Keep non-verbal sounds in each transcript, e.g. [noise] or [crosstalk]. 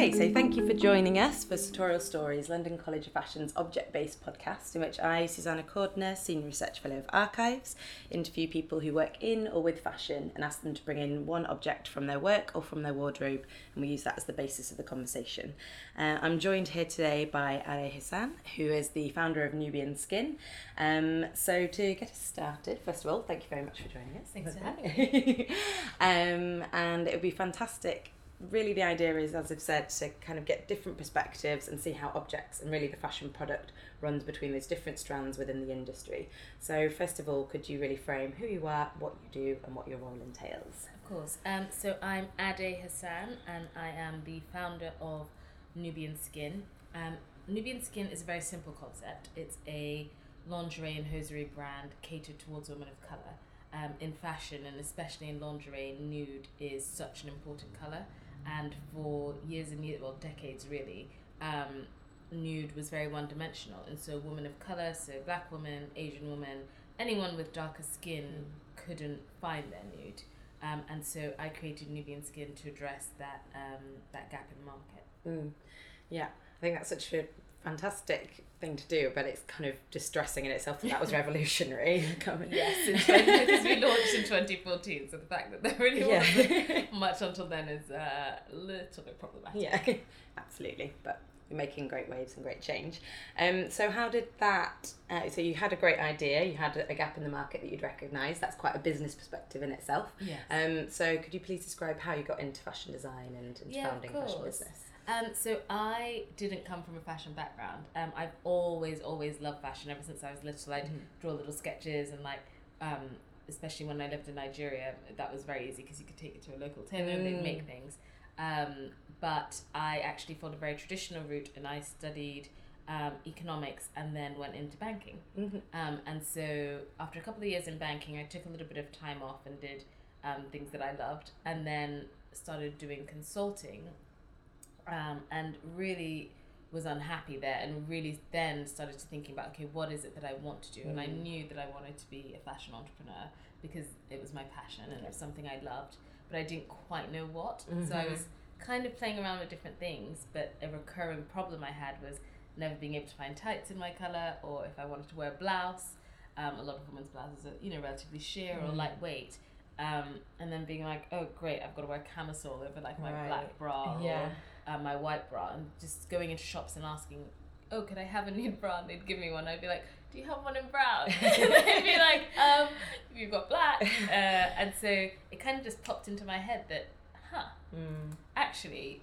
Okay, so thank you for joining us for Sartorial Stories, London College of Fashion's object based podcast, in which I, Susanna Cordner, Senior Research Fellow of Archives, interview people who work in or with fashion and ask them to bring in one object from their work or from their wardrobe, and we use that as the basis of the conversation. Uh, I'm joined here today by Ade Hassan, who is the founder of Nubian Skin. Um, so, to get us started, first of all, thank you very much for joining us. Thanks for having me. [laughs] um, and it would be fantastic really the idea is as i've said to kind of get different perspectives and see how objects and really the fashion product runs between those different strands within the industry. So first of all could you really frame who you are what you do and what your role entails? Of course. Um, so i'm ade hassan and i am the founder of nubian skin. Um, nubian skin is a very simple concept. It's a lingerie and hosiery brand catered towards women of color um, in fashion and especially in lingerie, nude is such an important color and for years and years, well, decades really, um, nude was very one dimensional. And so, women of color, so black women, Asian women, anyone with darker skin mm. couldn't find their nude. Um, and so, I created Nubian Skin to address that um, that gap in the market. Mm. Yeah, I think that's such a fantastic thing to do, but it's kind of distressing in itself that that was [laughs] revolutionary. [laughs] yes, in 20, because we launched in 2014, so the fact that there really yeah. wasn't [laughs] much until then is uh, a little bit problematic. Yeah, absolutely, but you're making great waves and great change. Um, so how did that? Uh, so you had a great idea, you had a gap in the market that you'd recognise. That's quite a business perspective in itself. Yes. Um, so could you please describe how you got into fashion design and yeah, founding a fashion business? Um, so I didn't come from a fashion background. Um, I've always, always loved fashion ever since I was little. I'd mm-hmm. draw little sketches and like, um, especially when I lived in Nigeria, that was very easy because you could take it to a local tailor mm. and they'd make things. Um, but I actually followed a very traditional route and I studied um, economics and then went into banking. Mm-hmm. Um, and so after a couple of years in banking, I took a little bit of time off and did um, things that I loved, and then started doing consulting um, and really was unhappy there and really then started to thinking about okay what is it that i want to do mm. and i mm. knew that i wanted to be a fashion entrepreneur because it was my passion and it was something i loved but i didn't quite know what mm-hmm. so i mm-hmm. was kind of playing around with different things but a recurring problem i had was never being able to find tights in my color or if i wanted to wear a blouse um, a lot of women's blouses are you know relatively sheer mm. or lightweight um, and then being like oh great i've got to wear camisole over like my right. black bra yeah. or uh, my white bra and just going into shops and asking, oh, could I have a nude bra? And they'd give me one. I'd be like, do you have one in brown? [laughs] they'd be like, um, you've got black. Uh, and so it kind of just popped into my head that, huh, mm. actually,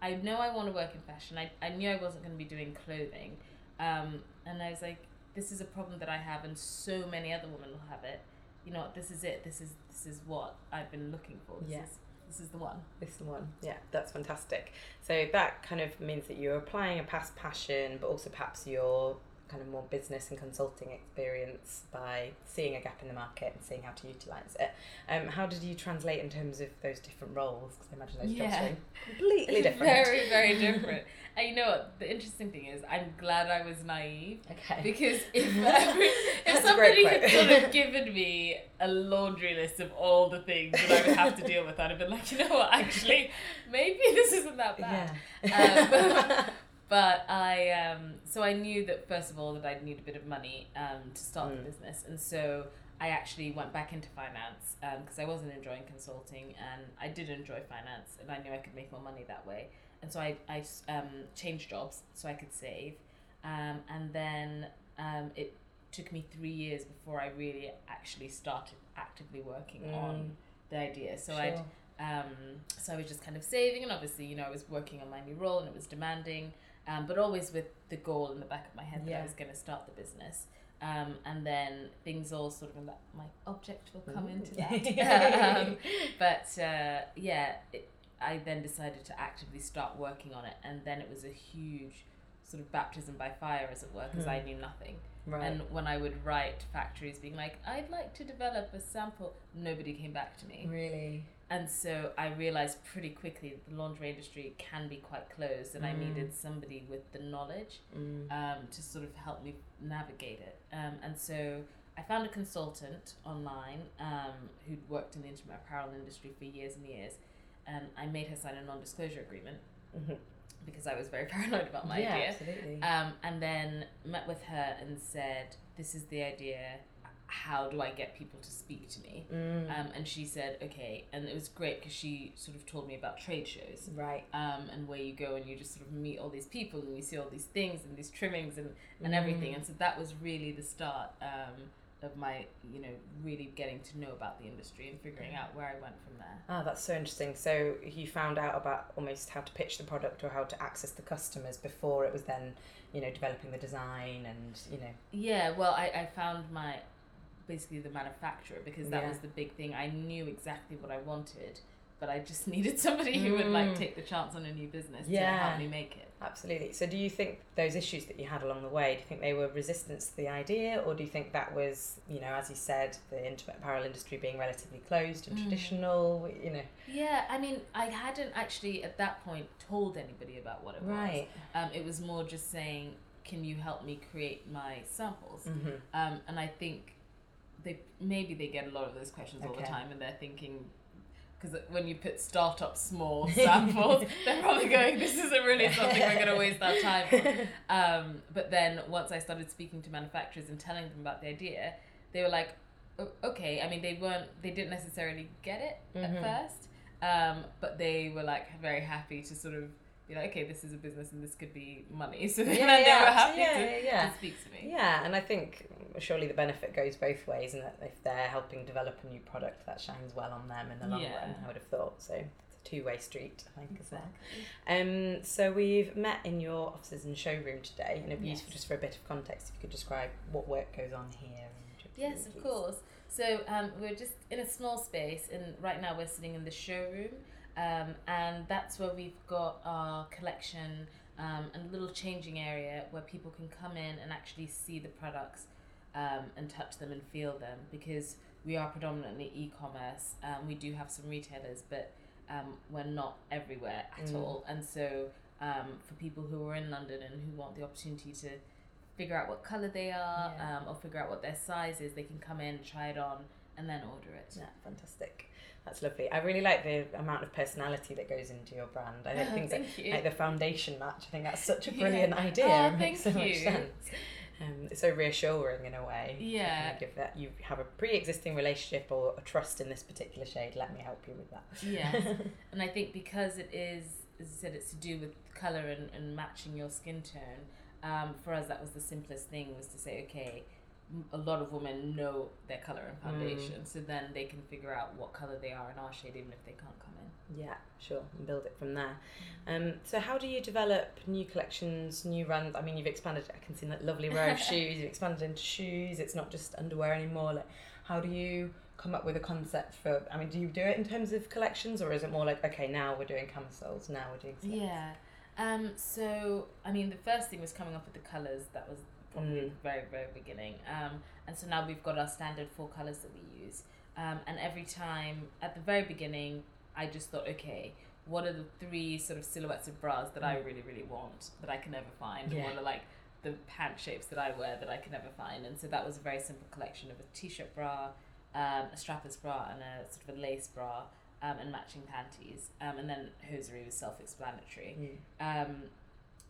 I know I want to work in fashion. I, I knew I wasn't going to be doing clothing. Um, and I was like, this is a problem that I have, and so many other women will have it. You know, this is it. This is this is what I've been looking for. This yeah. is this is the one. This is the one. Yeah, that's fantastic. So that kind of means that you're applying a past passion, but also perhaps your kind of more business and consulting experience by seeing a gap in the market and seeing how to utilize it. Um, how did you translate in terms of those different roles? Because I imagine those yeah. jobs are completely [laughs] different. very, very different. [laughs] and you know what? The interesting thing is, I'm glad I was naive. Okay. Because if [laughs] if somebody had sort of [laughs] given me a laundry list of all the things that I would have to deal with, I'd have been like, you know what? Actually, maybe this isn't that bad. Yeah. Um, [laughs] but I um, so I knew that first of all that I'd need a bit of money um, to start mm. the business, and so I actually went back into finance because um, I wasn't enjoying consulting, and I did enjoy finance, and I knew I could make more money that way, and so I I um, changed jobs so I could save, um, and then um, it took me three years before I really actually started actively working mm. on the idea. So sure. I'd um, so I was just kind of saving, and obviously, you know, I was working on my new role, and it was demanding um, but always with the goal in the back of my head that I was going to start the business. Um, and then things all sort of my object will come Ooh. into [laughs] that. [laughs] um, but uh, yeah, it, I then decided to actively start working on it, and then it was a huge sort of baptism by fire, as it were, because I hmm. knew nothing. Right. And when I would write factories being like, I'd like to develop a sample, nobody came back to me. Really? and so I realized pretty quickly that the lingerie industry can be quite closed, and mm. I needed somebody with the knowledge mm. um, to sort of help me navigate it. Um, and so I found a consultant online um, who'd worked in the intimate apparel industry for years and years, and I made her sign a non disclosure agreement. mm-hmm. because I was very [laughs] paranoid about my yeah, idea. Absolutely. Um, and then met with her and said, "This is the idea. How do I get people to speak to me?" Mm. Um, and she said, "Okay." And it was great because she sort of told me about trade shows, right? Um, and where you go and you just sort of meet all these people and you see all these things and these trimmings and and mm. everything. And so that was really the start. Um, of my you know really getting to know about the industry and figuring out where I went from there. Ah, that's so interesting. So you found out about almost how to pitch the product or how to access the customers before it was then you know developing the design and you know. Yeah, well, I I found my basically the manufacturer because that yeah. was the big thing. I knew exactly what I wanted but I just [laughs] needed somebody who would like mm. take the chance on a new business yeah. to help me make it. Absolutely. So, do you think those issues that you had along the way, do you think they were resistance to the idea, or do you think that was, you know, as you said, the intimate apparel industry being relatively closed and mm. traditional, you know? Yeah, I mean, I hadn't actually at that point told anybody about what it right. was. Um, it was more just saying, "Can you help me create my samples?" Mm-hmm. Um, and I think they maybe they get a lot of those questions okay. all the time, and they're thinking because when you put startup small [laughs] samples, they're probably going, "This isn't really something we're going to waste our time on." [laughs] Um, but then once I started speaking to manufacturers and telling them about the idea, they were like, "Okay." I mean, they weren't, they didn't necessarily get it mm-hmm. at first, um, but they were like very happy to sort of be like, okay, this is a business and this could be money. [laughs] So then yeah, they were happy yeah, to, yeah. to speak to me. Yeah, and I think surely the benefit goes both ways, and that if they're helping develop a new product, that shines well on them in the long run. I would have thought so. It's a two way street, I think, exactly. as well. Um, so we've met in your offices and showroom today, and it'd be yes. useful just for a bit of context if you could describe what work goes on here. Yes, of course. So um, we're just in a small space, and right now we're sitting in the showroom. Um, and that's where we've got our collection um, and a little changing area where people can come in and actually see the products um, and touch them and feel them because we are predominantly e-commerce. Um, we do have some retailers, but um, we're not everywhere at mm. all. And so um, for people who are in London and who want the opportunity to figure out what color they are yeah. um, or figure out what their size is, they can come in, try it on, and then order it. Yeah, fantastic. That's lovely. I really like the amount of personality that goes into your brand. I think oh, things like, like, the foundation match. I think that's such a brilliant yeah. idea. Oh, it makes so you. much sense. Um, it's so reassuring in a way. Yeah. Give that you have a pre-existing relationship or a trust in this particular shade. Let me help you with that. Yeah. [laughs] and I think because it is, as I said, it's to do with color and, and matching your skin tone. Um, for us, that was the simplest thing was to say, okay, a lot of women know their color and foundation, mm. so then they can figure out what color they are in our shade, even if they can't come in. Yeah, sure, and build it from there. Um, so how do you develop new collections, new runs? I mean, you've expanded. I can see that lovely row of [laughs] shoes. You've expanded into shoes. It's not just underwear anymore. Like, how do you come up with a concept for? I mean, do you do it in terms of collections, or is it more like, okay, now we're doing camisoles, now we're doing. Yeah. Um, so I mean, the first thing was coming up with the colors. That was probably mm. The very very beginning. Um, and so now we've got our standard four colors that we use. Um, and every time at the very beginning, I just thought, okay, what are the three sort of silhouettes of bras that mm. I really really want that I can never find? Yeah. What are like the pant shapes that I wear that I can never find? And so that was a very simple collection of a t-shirt bra, um, a strapless bra, and a sort of a lace bra. Um, and matching panties, um, and then hosiery was self-explanatory. Mm. Um,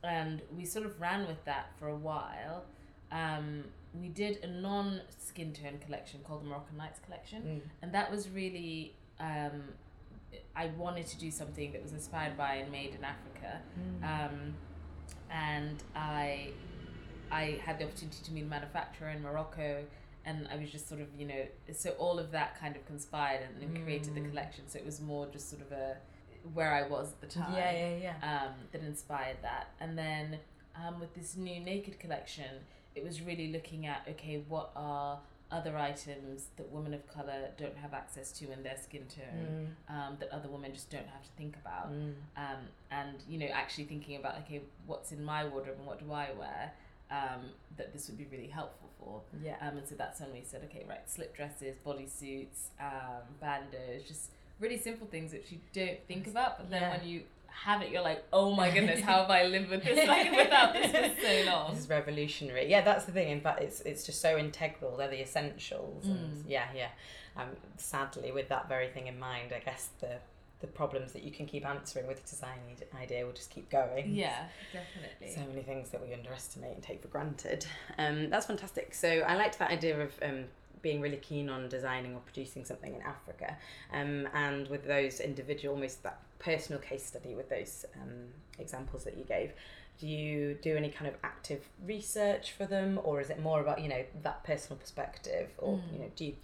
and we sort of ran with that for a while. Um, we did a non skin tone collection called the Moroccan Nights collection, mm. and that was really. Um, I wanted to do something that was inspired by and made in Africa, mm. um, and I, I had the opportunity to meet a manufacturer in Morocco, and I was just sort of you know so all of that kind of conspired and, and created the mm. collection. So it was more just sort of a where I was at the time. Yeah, yeah, yeah. Um, that inspired that. And then um, with this new Naked collection, it was really looking at okay, what are other items that women of color don't have access to in their skin tone mm. um, that other women just don't have to think about mm. um, and you know actually thinking about okay what's in my wardrobe and what do i wear um, that this would be really helpful for yeah um, and so that's when we said okay right slip dresses bodysuits um, bandos just really simple things that you don't think about, but then yeah. when you have it, you're like, oh my goodness, how have I lived with this like [laughs] without this for so long? This is revolutionary. Yeah, that's the thing. In fact, it's it's just so integral. They're the essentials, mm. and yeah, yeah. Um, sadly, with that very thing in mind, I guess the the problems that you can keep answering with a design idea will just keep going. Yeah, definitely. So many things that we underestimate and take for granted. Um, that's fantastic. So I liked that idea of um, being really keen on designing or producing something in Africa, um, and with those individual, almost that personal case study with those um, examples that you gave. Do you do any kind of active research for them, or is it more about you know that personal perspective, or mm. you know do you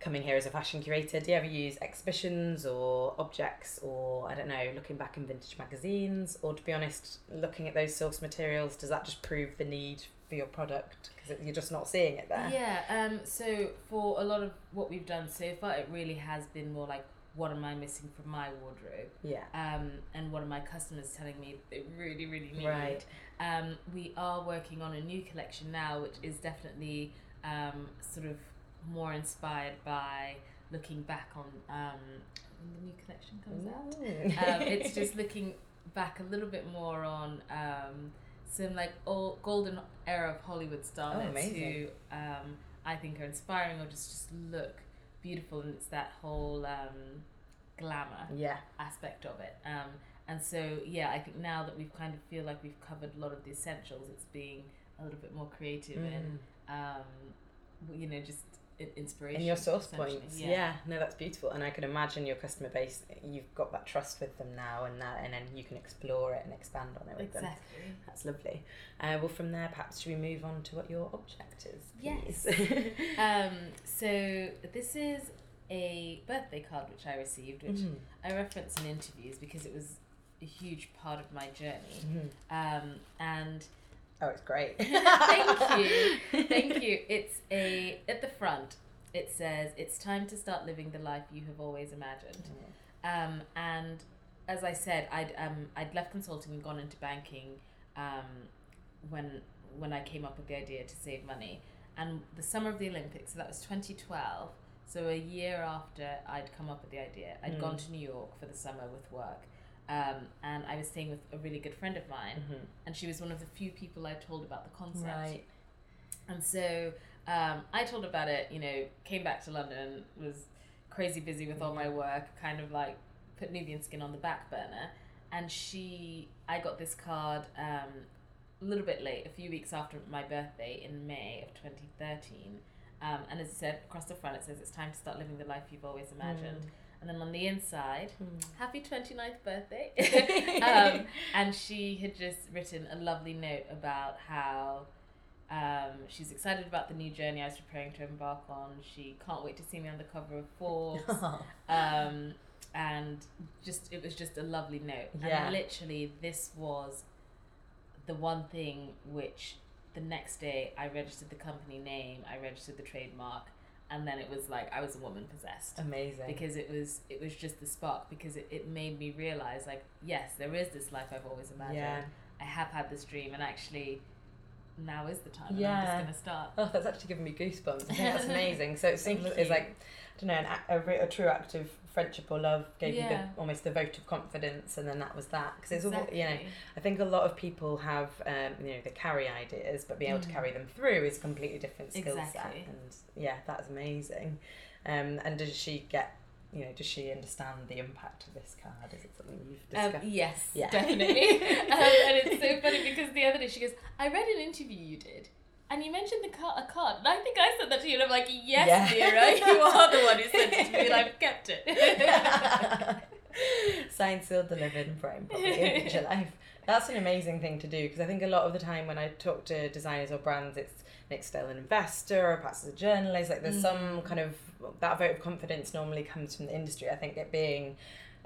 coming here as a fashion curator, do you ever use exhibitions or objects or I don't know, looking back in vintage magazines? Or to be honest, looking at those source materials, does that just prove the need for your product because you're just not seeing it there? Yeah, um, so for a lot of what we've done so far, it really has been more like what am I missing from my wardrobe? Yeah. Um, and what are my customers telling me they really, really need? Right. Um, we are working on a new collection now, which is definitely um, sort of more inspired by looking back on um, when the new collection comes out. Um, it's [laughs] just looking back a little bit more on um, some like old golden era of Hollywood starlets oh, who um, I think are inspiring or just just look beautiful, and it's that whole um, glamour yeah. aspect of it. Um, and so yeah, I think now that we've kind of feel like we've covered a lot of the essentials, it's being a little bit more creative mm. and um, you know just inspiration. And your source points. Yeah. yeah. no, that's beautiful. And I can imagine your customer base, you've got that trust with them now and that, and then you can explore it and expand on it with exactly. them. That's lovely. Uh, well, from there, perhaps should we move on to what your object is? Please? Yes. [laughs] [laughs] um, so this is a birthday card which I received, which mm-hmm. I reference in interviews because it was a huge part of my journey. Mm-hmm. Um, and Oh, it's great. [laughs] Thank you. Thank you. [laughs] It's a at the front. It says it's time to start living the life you have always imagined. Mm. Um, and as I said, I'd um, I'd left consulting and gone into banking um, when when I came up with the idea to save money. And the summer of the Olympics, so that was 2012. So a year after I'd come up with the idea, I'd mm. gone to New York for the summer with work um, and I was staying with a really good friend of mine, mm-hmm. and she was one of the few people I told about the concept. Right. And so um, I told about it. You know, came back to London, was crazy busy with all my work, kind of like put Nubian skin on the back burner. And she, I got this card um, a little bit late, a few weeks after my birthday in May of 2013. Um, and as I said, across the front it says it's time to start living the life you've always imagined. Mm and then on the inside, mm. happy 29th birthday. [laughs] um, and she had just written a lovely note about how um, she's excited about the new journey I was preparing to embark on. She can't wait to see me on the cover of Forbes. [laughs] um, and just it was just a lovely note. Yeah. And literally, this was the one thing which the next day I registered the company name, I registered the trademark, and then it was like I was a woman possessed. Amazing. Because it was it was just the spark because it, it made me realize like yes there is this life I've always imagined. Yeah. I have had this dream and actually now is the time yeah. I'm just gonna start. Oh, that's actually giving me goosebumps. I think that's [laughs] amazing. So it seems it's like I don't know an, a, a true act of friendship or love gave yeah. you the, almost the vote of confidence, and then that was that. Because it's exactly. all you know. I think a lot of people have um, you know they carry ideas, but being able mm. to carry them through is a completely different skill exactly. set. And yeah, that's amazing. Um, and did she get you know, does she understand the impact of this card? Is it something you've um, discussed? Um, yes, yeah. [laughs] definitely. um, and it's so funny because the other day she goes, I read an interview you did and you mentioned the card, a card, and I think I said that to you, and I'm like, yes, yeah. Vera, you are the one who sent it to me, and I've kept it. [laughs] Signed, sealed, delivered, and framed, probably in [laughs] your life. That's an amazing thing to do because I think a lot of the time when I talk to designers or brands, it's an investor or perhaps as a journalist. Like there's mm. some kind of that vote of confidence normally comes from the industry. I think it being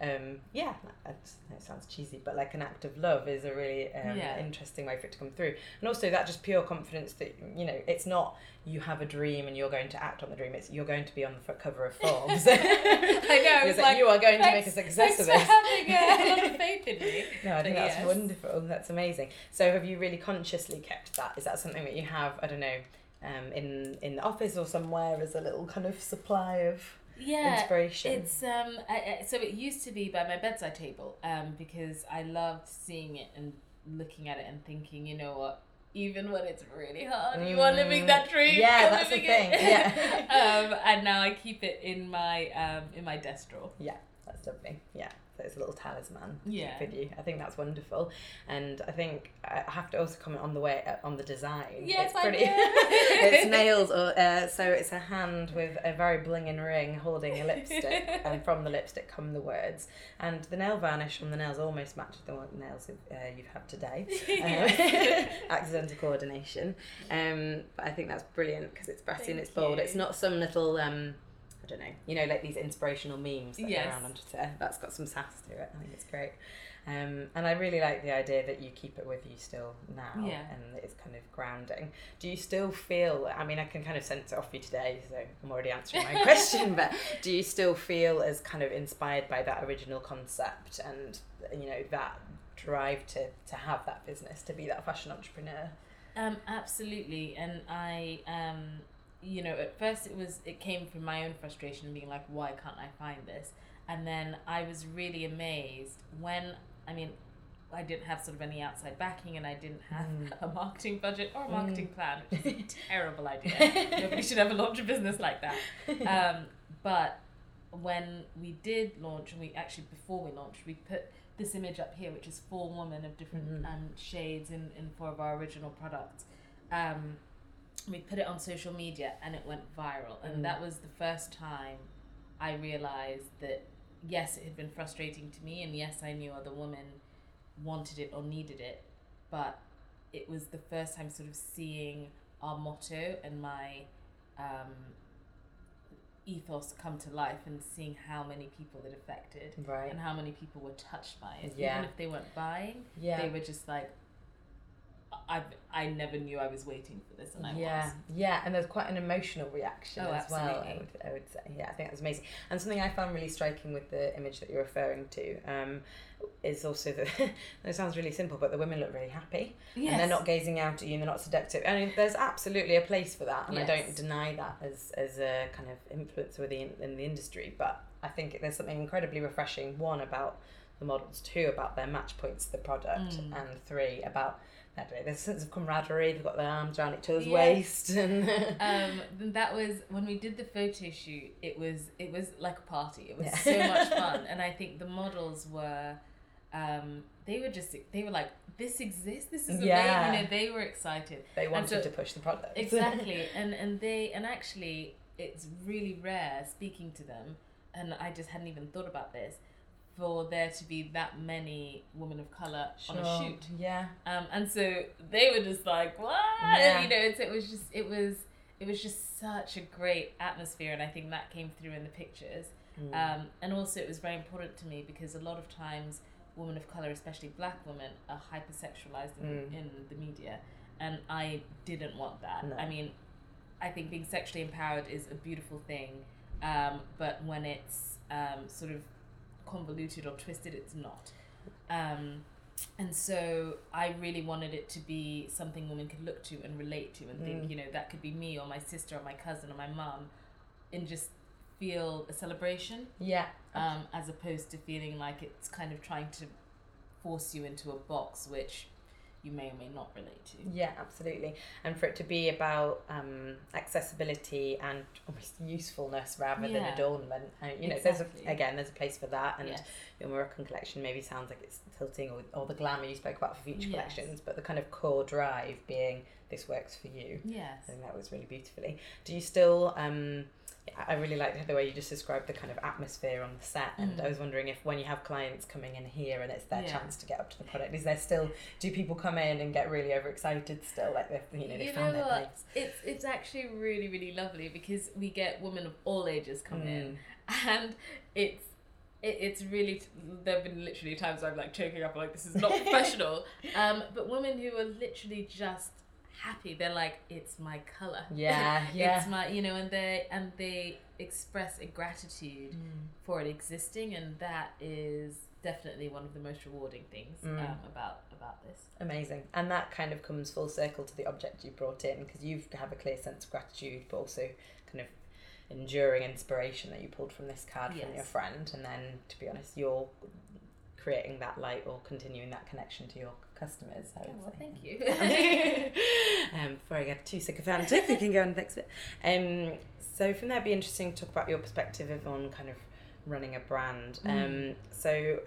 um, yeah, it sounds cheesy, but like an act of love is a really um, yeah. interesting way for it to come through. And also that just pure confidence that, you know, it's not you have a dream and you're going to act on the dream, it's you're going to be on the front cover of Forbes. [laughs] I know, it's like, you are going to make a success of this. having a lot of [laughs] faith in me. No, I think but that's yes. wonderful. That's amazing. So have you really consciously kept that? Is that something that you have, I don't know, um, in, in the office or somewhere as a little kind of supply of yeah, inspiration. It's um, I, I, so it used to be by my bedside table, um, because I loved seeing it and looking at it and thinking, you know what, even when it's really hard, mm. you are living that dream. Yeah, that's the thing. It. Yeah. [laughs] um, and now I keep it in my um in my desk drawer. Yeah. That's lovely. Yeah. It's a little talisman Yeah. with you. I think that's wonderful, and I think I have to also comment on the way uh, on the design. Yes, it's pretty. [laughs] it's [laughs] nails, or uh, so it's a hand with a very blinging ring holding a lipstick, [laughs] and from the lipstick come the words. And the nail varnish on the nails almost matches the nails uh, you've had today. Um, accidental coordination. Um, but I think that's brilliant because it's brassy and it's bold. you. It's not some little. Um, don't know, you know, like these inspirational memes that Yes. go around on Twitter. That's got some sass to it. I think it's great. Um, and I really like the idea that you keep it with you still now Yeah. and it's kind of grounding. Do you still feel, I mean, I can kind of sense it off you today, so I'm already answering my [laughs] question, but do you still feel as kind of inspired by that original concept and, you know, that drive to, to have that business, to be that fashion entrepreneur? Um, absolutely, and I, um, you know, at first it was it came from my own frustration being like, why can't I find this? And then I was really amazed when I mean, I didn't have sort of any outside backing, and I didn't have [laughs] a marketing budget or a marketing plan, which is a [laughs] terrible idea. [laughs] Nobody should ever launch a business like that. Um, but when we did launch, and we actually before we launched, we put this image up here, which is four women of different Mhm. um, shades in, in four of our original products. Um, we put it on social media and it went viral. And Mm. that was the first time I realized that, yes, it had been frustrating to me, and yes, I knew other women wanted it or needed it, but it was the first time sort of seeing our motto and my um, ethos come to life and seeing how many people it affected Right. and how many people were touched by it. Yeah. Even if they weren't buying, Yeah. they were just like, I I never knew I was waiting for this, and I yeah, was. yeah, and there's quite an emotional reaction Oh, as well. I absolutely. would, I would say, yeah, I think that's amazing. And something I found really striking with the image that you're referring to um, is also that [laughs] it sounds really simple, but the women look really happy, Yes. and they're not gazing out at you, and they're not seductive. I mean, there's absolutely a place for that, and I don't deny that as as a kind of influencer within in the industry. But I think there's something incredibly refreshing. One about the models, two about their match points to the product, Mm. and three about I don't there's a sense of camaraderie. They've got their arms around each other's waist, and [laughs] um, that was when we did the photo shoot. It was it was like a party. It was Yeah. so much [laughs] fun, and I think the models were, um, they were just they were like, this exists. This is amazing. Yeah. You know, they were excited. they wanted so- to push the product. exactly [laughs] and and they and actually it's really rare speaking to them and i just hadn't even thought about this for there to be that many women of color on a shoot Yeah. um and so they were just like what Yeah. you know it's, it was just it was it was just such a great atmosphere and i think that came through in the pictures Mm. um, and also, it was very important to me because a lot of times, women of color, especially black women, are hypersexualized in, Mm. in the media, and I didn't want that. No. I mean, I think being sexually empowered is a beautiful thing, um, but when it's um, sort of convoluted or twisted, it's not. Um, and so I really wanted it to be something women could look to and relate to and think, Mm. you know, that could be me or my sister or my cousin or my mum, and just feel a celebration yeah. um, as opposed to feeling like it's kind of trying to force you into a box which you may or may not relate to. Yeah, absolutely. And for it to be about um, accessibility and almost usefulness rather than adornment. Uh, you know, Exactly. there's a, again, there's a place for that. And Yes. your Moroccan collection maybe sounds like it's tilting, or, or the glamour you spoke about for future Yes. collections, but the kind of core drive being this works for you. Yes. Think that was really beautifully. Do you still? Um, I really liked the way you just described the kind of atmosphere on the set, and Mm. I was wondering if when you have clients coming in here and it's their Yeah. chance to get up to the product, is there still? Do people come in and get really overexcited still, like they you know they you found know their what? place? It's it's actually really really lovely because we get women of all ages come in, and it's it, it's really there have been literally times where I'm like choking up like this is not [laughs] professional, um, but women who are literally just happy. They're like it's my color. [laughs] Yeah, yeah. it's my you know, and they and they express a gratitude Mm. for it existing, and that is definitely one of the most rewarding things Mm. um, about about this. Amazing, and that kind of comes full circle to the object you brought in because you have a clear sense of gratitude, but also kind of enduring inspiration that you pulled from this card from your friend, and then to be honest, you're creating that light or continuing that connection to your customers. I Oh, well, thank you. [laughs] [laughs] um, before I get too sycophantic, we can go and fix it. Um, so from there, it'd be interesting to talk about your perspective of on kind of running a brand. Mm. Um, so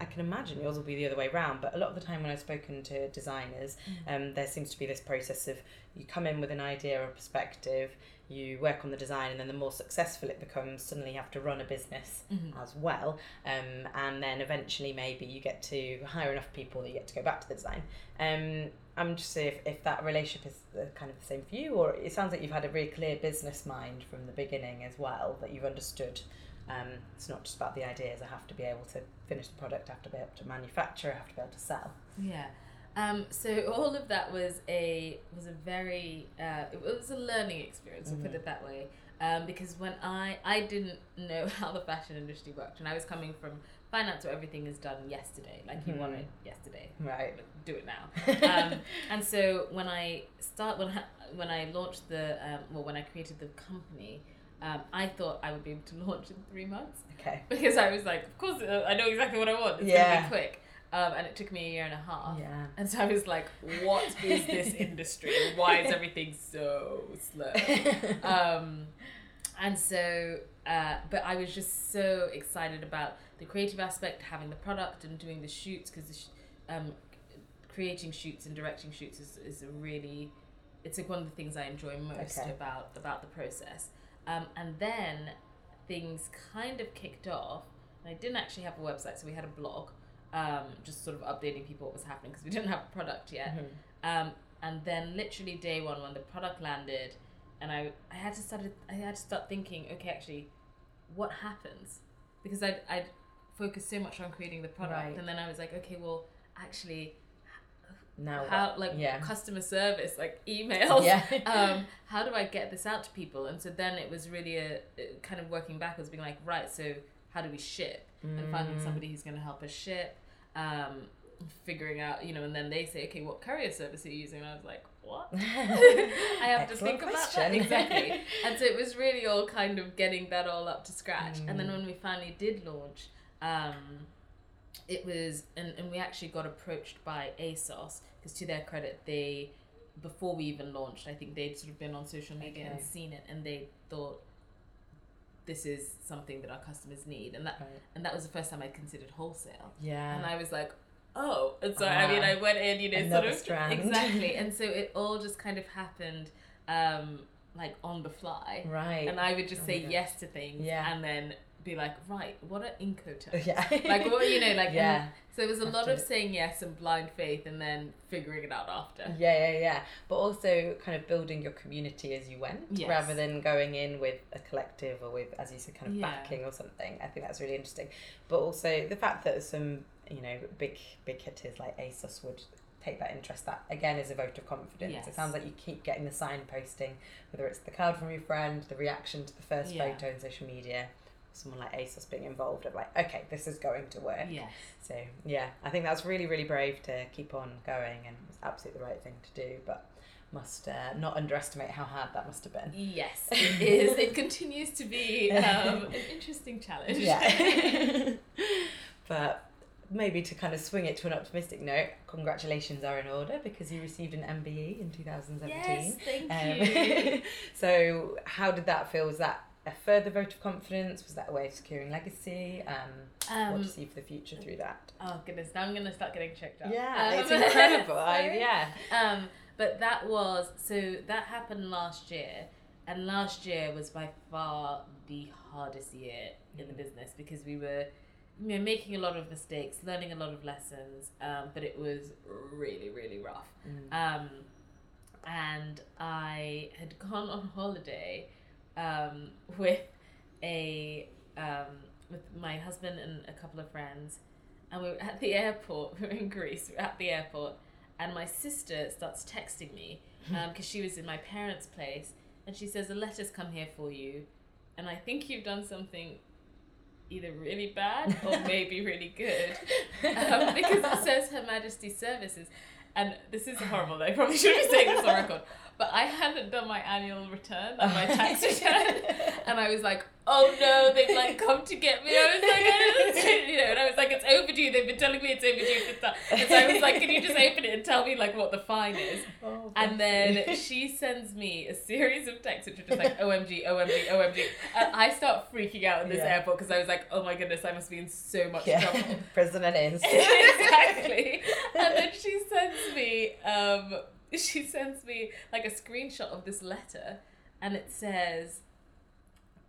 I can imagine yours will be the other way around, but a lot of the time when I've spoken to designers, mm. um, there seems to be this process of you come in with an idea or perspective, you work on the design, and then the more successful it becomes, suddenly you have to run a business mm-hmm. as well. Um, and then eventually maybe you get to hire enough people that you get to go back to the design. Um, I'm just saying if, if that relationship is uh, kind of the same for you, or it sounds like you've had a really clear business mind from the beginning as well, that you've understood um, it's not just about the ideas. I have to be able to finish the product. I have to be able to manufacture. I have to be able to sell. Yeah. Um, so all of that was a was a very uh, it was a learning experience. Mm-hmm. We'll put it that way. Um, because when I I didn't know [laughs] how the fashion industry worked, and I was coming from finance where everything is done yesterday, like you want it yesterday, right? Do it now. [laughs] um, and so when I start when I, when I launched the um, well when I created the company, um, I thought I would be able to launch in three months. Okay. [laughs] Because I was like, of course, uh, I know exactly what I want. It's yeah. gonna be quick. Um, and it took me a year and a half. Yeah. And so I was like, what is this [laughs] industry? Why is everything so slow? Um, and so, uh, but I was just so excited about the creative aspect, having the product and doing the shoots because sh- um, creating shoots and directing shoots is, is a really, it's like one of the things I enjoy most okay. about about the process. Um, and then things kind of kicked off. And I didn't actually have a website, so we had a blog, um, just sort of updating people what was happening because we didn't have a product yet. Mm-hmm. Um, and then literally day one, when the product landed, and I, I had to start I had to start thinking, okay, actually, what happens? Because I'd, I'd focused so much on creating the product, right. and then I was like, okay, well, actually, now how what? like yeah. customer service like [laughs] emails yeah. [laughs] um how do i get this out to people and so then it was really a, kind of working backwards being like right so how do we ship mm. and finding somebody who's going to help us ship um figuring out you know and then they say okay what courier service are you using and i was like what [laughs] i have to think question. about that exactly and so it was really all kind of getting that all up to scratch mm. and then mm. when we finally did launch um it was and, and we actually got approached by ASOS because to their credit they before we even launched I think they'd sort of been on social media okay. and seen it and they thought this is something that our customers need. And that right. and that was the first time I considered wholesale. Yeah. And I was like oh and so I mean I went in you know sort of strand. exactly. And so it [laughs] all just kind of happened um like on the fly. Right. And I would just oh say yes to things yeah. and then be like, right, what are Incoterms? Yeah. [laughs] like what you know, like yeah. so it was a lot of saying yes and blind faith and then figuring it out after. Yeah, yeah, yeah. But also kind of building your community as you went yes. rather than going in with a collective or with, as you said, kind of yeah. backing or something. I think that's really interesting. But also the fact that some, you know, big big hitters like ASOS would take that interest. That again is a vote of confidence. Yes. It sounds like you keep getting the signposting, whether it's the card from your friend, the reaction to the first yeah. photo on social media someone like ASOS being involved of like, okay, this is going to work. Yes. So yeah, I think that's really, really brave to keep on going and it's absolutely the right thing to do. But must uh, not underestimate how hard that must have been. Yes, [laughs] it is. it continues to be um, an interesting challenge. Yeah. [laughs] but maybe to kind of swing it to an optimistic note, congratulations are in order because you received an MBE in 2017. Yes, thank um, you. [laughs] so how did that feel? Was that a further vote of confidence? Was that a way of securing legacy? Um, um, what do you see for the future through that? Oh goodness, now I'm gonna start getting checked out. Yeah, um, it's [laughs] incredible. I, yeah. Um, but that was so that happened last year, and last year was by far the hardest year in the mm. business because we were you know, making a lot of mistakes, learning a lot of lessons, um, but it was really, really rough. Mm. Um, and I had gone on holiday um, [laughs] with a um, with my husband and a couple of friends, and we were at the [laughs] airport. We were in Greece. We were at the airport, and my sister starts texting me because [laughs] um, she was in my parents' place, and she says, "A letter's come here for you," and I think you've done something either really bad or maybe really good um, because it says Her Majesty's Services. And this is horrible. I probably shouldn't be saying this on record. But I hadn't done my annual return, like my [laughs] tax return, and I was like, "Oh no, they've like come to get me." I was like, I you know, and I was like, "It's overdue." They've been telling me it's overdue for and so I was like, "Can you just open it and tell me like what the fine is?" [laughs] Oh, and then [laughs] she sends me a series of texts which are just like, "OMG, OMG, OMG," and I start freaking out in this yeah. airport because I was like, "Oh my goodness, I must be in so much yeah. trouble." President is exactly. And then she sends me, um, [laughs] she sends me like a screenshot of this letter, and it says,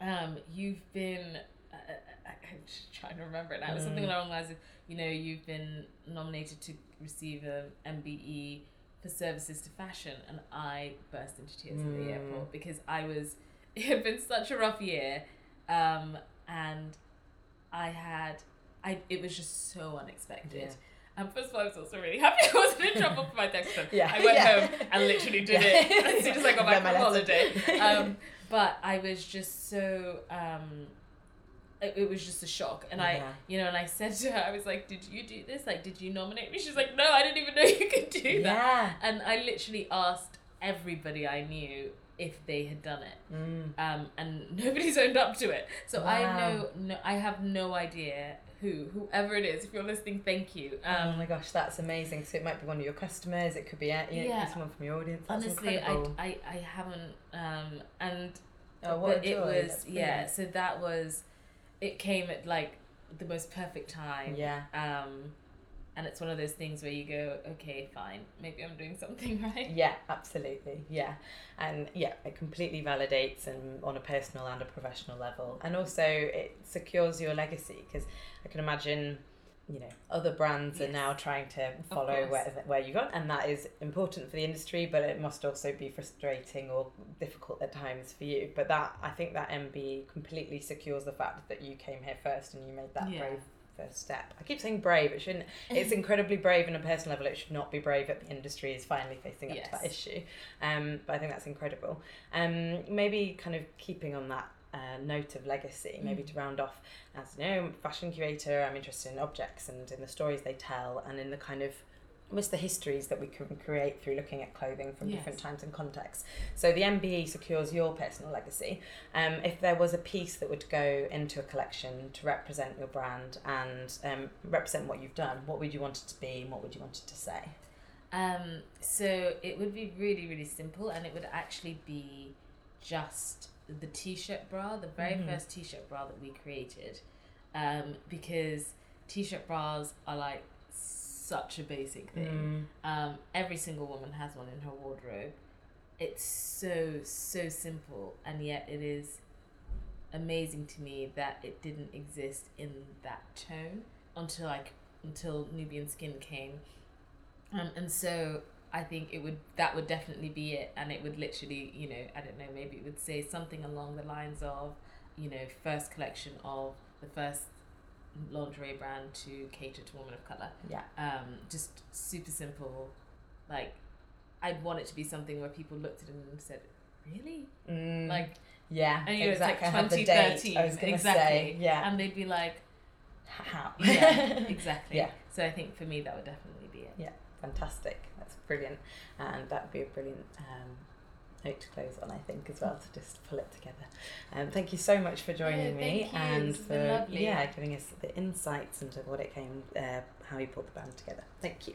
um, "You've been." Uh, uh I'm just trying to remember it now. Mm. Something along the lines of, you know, you've been nominated to receive an MBE for services to fashion, and I burst into tears mm. at the airport because I was. [laughs] It had been such a rough year, um, and I had. I it was just so unexpected. And first of all, I was also really happy I wasn't in trouble for my text. [laughs] Yeah. I went yeah. home and literally did yeah. it [laughs] as soon as I got back from holiday. [laughs] Um, but I was just so um, it, it was just a shock and i you know and i said to her i was like did you do this like did you nominate me she's like no i didn't even know you could do that and i literally asked everybody i knew if they had done it mm. um, and nobody's owned up to it so wow. i know no i have no idea who whoever it is if you're listening thank you um, oh my gosh that's amazing so it might be one of your customers it could be you know, yeah. someone from your audience that's honestly I, I i haven't um and oh, what but it was yeah so that was it came at like the most perfect time. Yeah. Um, and it's one of those things where you go, okay, fine, maybe I'm doing something [laughs] right. Yeah, absolutely. Yeah. And yeah, it completely validates and on a personal and a professional level. And also it secures your legacy because I can imagine you know other brands yes. are now trying to follow where, where you got and that is important for the industry but it must also be frustrating or difficult at times for you but that i think that mb completely secures the fact that you came here first and you made that yeah. brave first step i keep saying brave it shouldn't it's [laughs] incredibly brave on a personal level it should not be brave that the industry is finally facing up yes. to that issue um, but i think that's incredible um, maybe kind of keeping on that uh, note of legacy, maybe mm. to round off as you know, fashion curator, I'm interested in objects and in the stories they tell and in the kind of almost the histories that we can create through looking at clothing from yes. different times and contexts. So the MBE secures your personal legacy. Um, if there was a piece that would go into a collection to represent your brand and um, represent what you've done, what would you want it to be and what would you want it to say? Um, so it would be really, really simple and it would actually be just the t-shirt bra, the very mm-hmm. first t-shirt bra that we created, um, because t-shirt bras are like such a basic thing. Mm. Um, every single woman has one in her wardrobe. It's so so simple, and yet it is amazing to me that it didn't exist in that tone until like until Nubian Skin came, um, and so I think it would that would definitely be it, and it would literally, you know, I don't know, maybe it would say something along the lines of, you know, first collection of the first lingerie brand to cater to women of color. Yeah. Um, just super simple, like I'd want it to be something where people looked at it and said, "Really?" Mm, like, yeah, and you exactly. it's like twenty thirteen, exactly. Say, yeah, and they'd be like, "How?" [laughs] yeah, [laughs] exactly. Yeah. So I think for me that would definitely be it. Yeah, fantastic That's brilliant. And that would be a brilliant um, note to close on, I think, as well, to just pull it together. Um, thank you so much for joining yeah, me and for yeah giving us the insights into what it came, uh, how you pulled the band together. Thank you.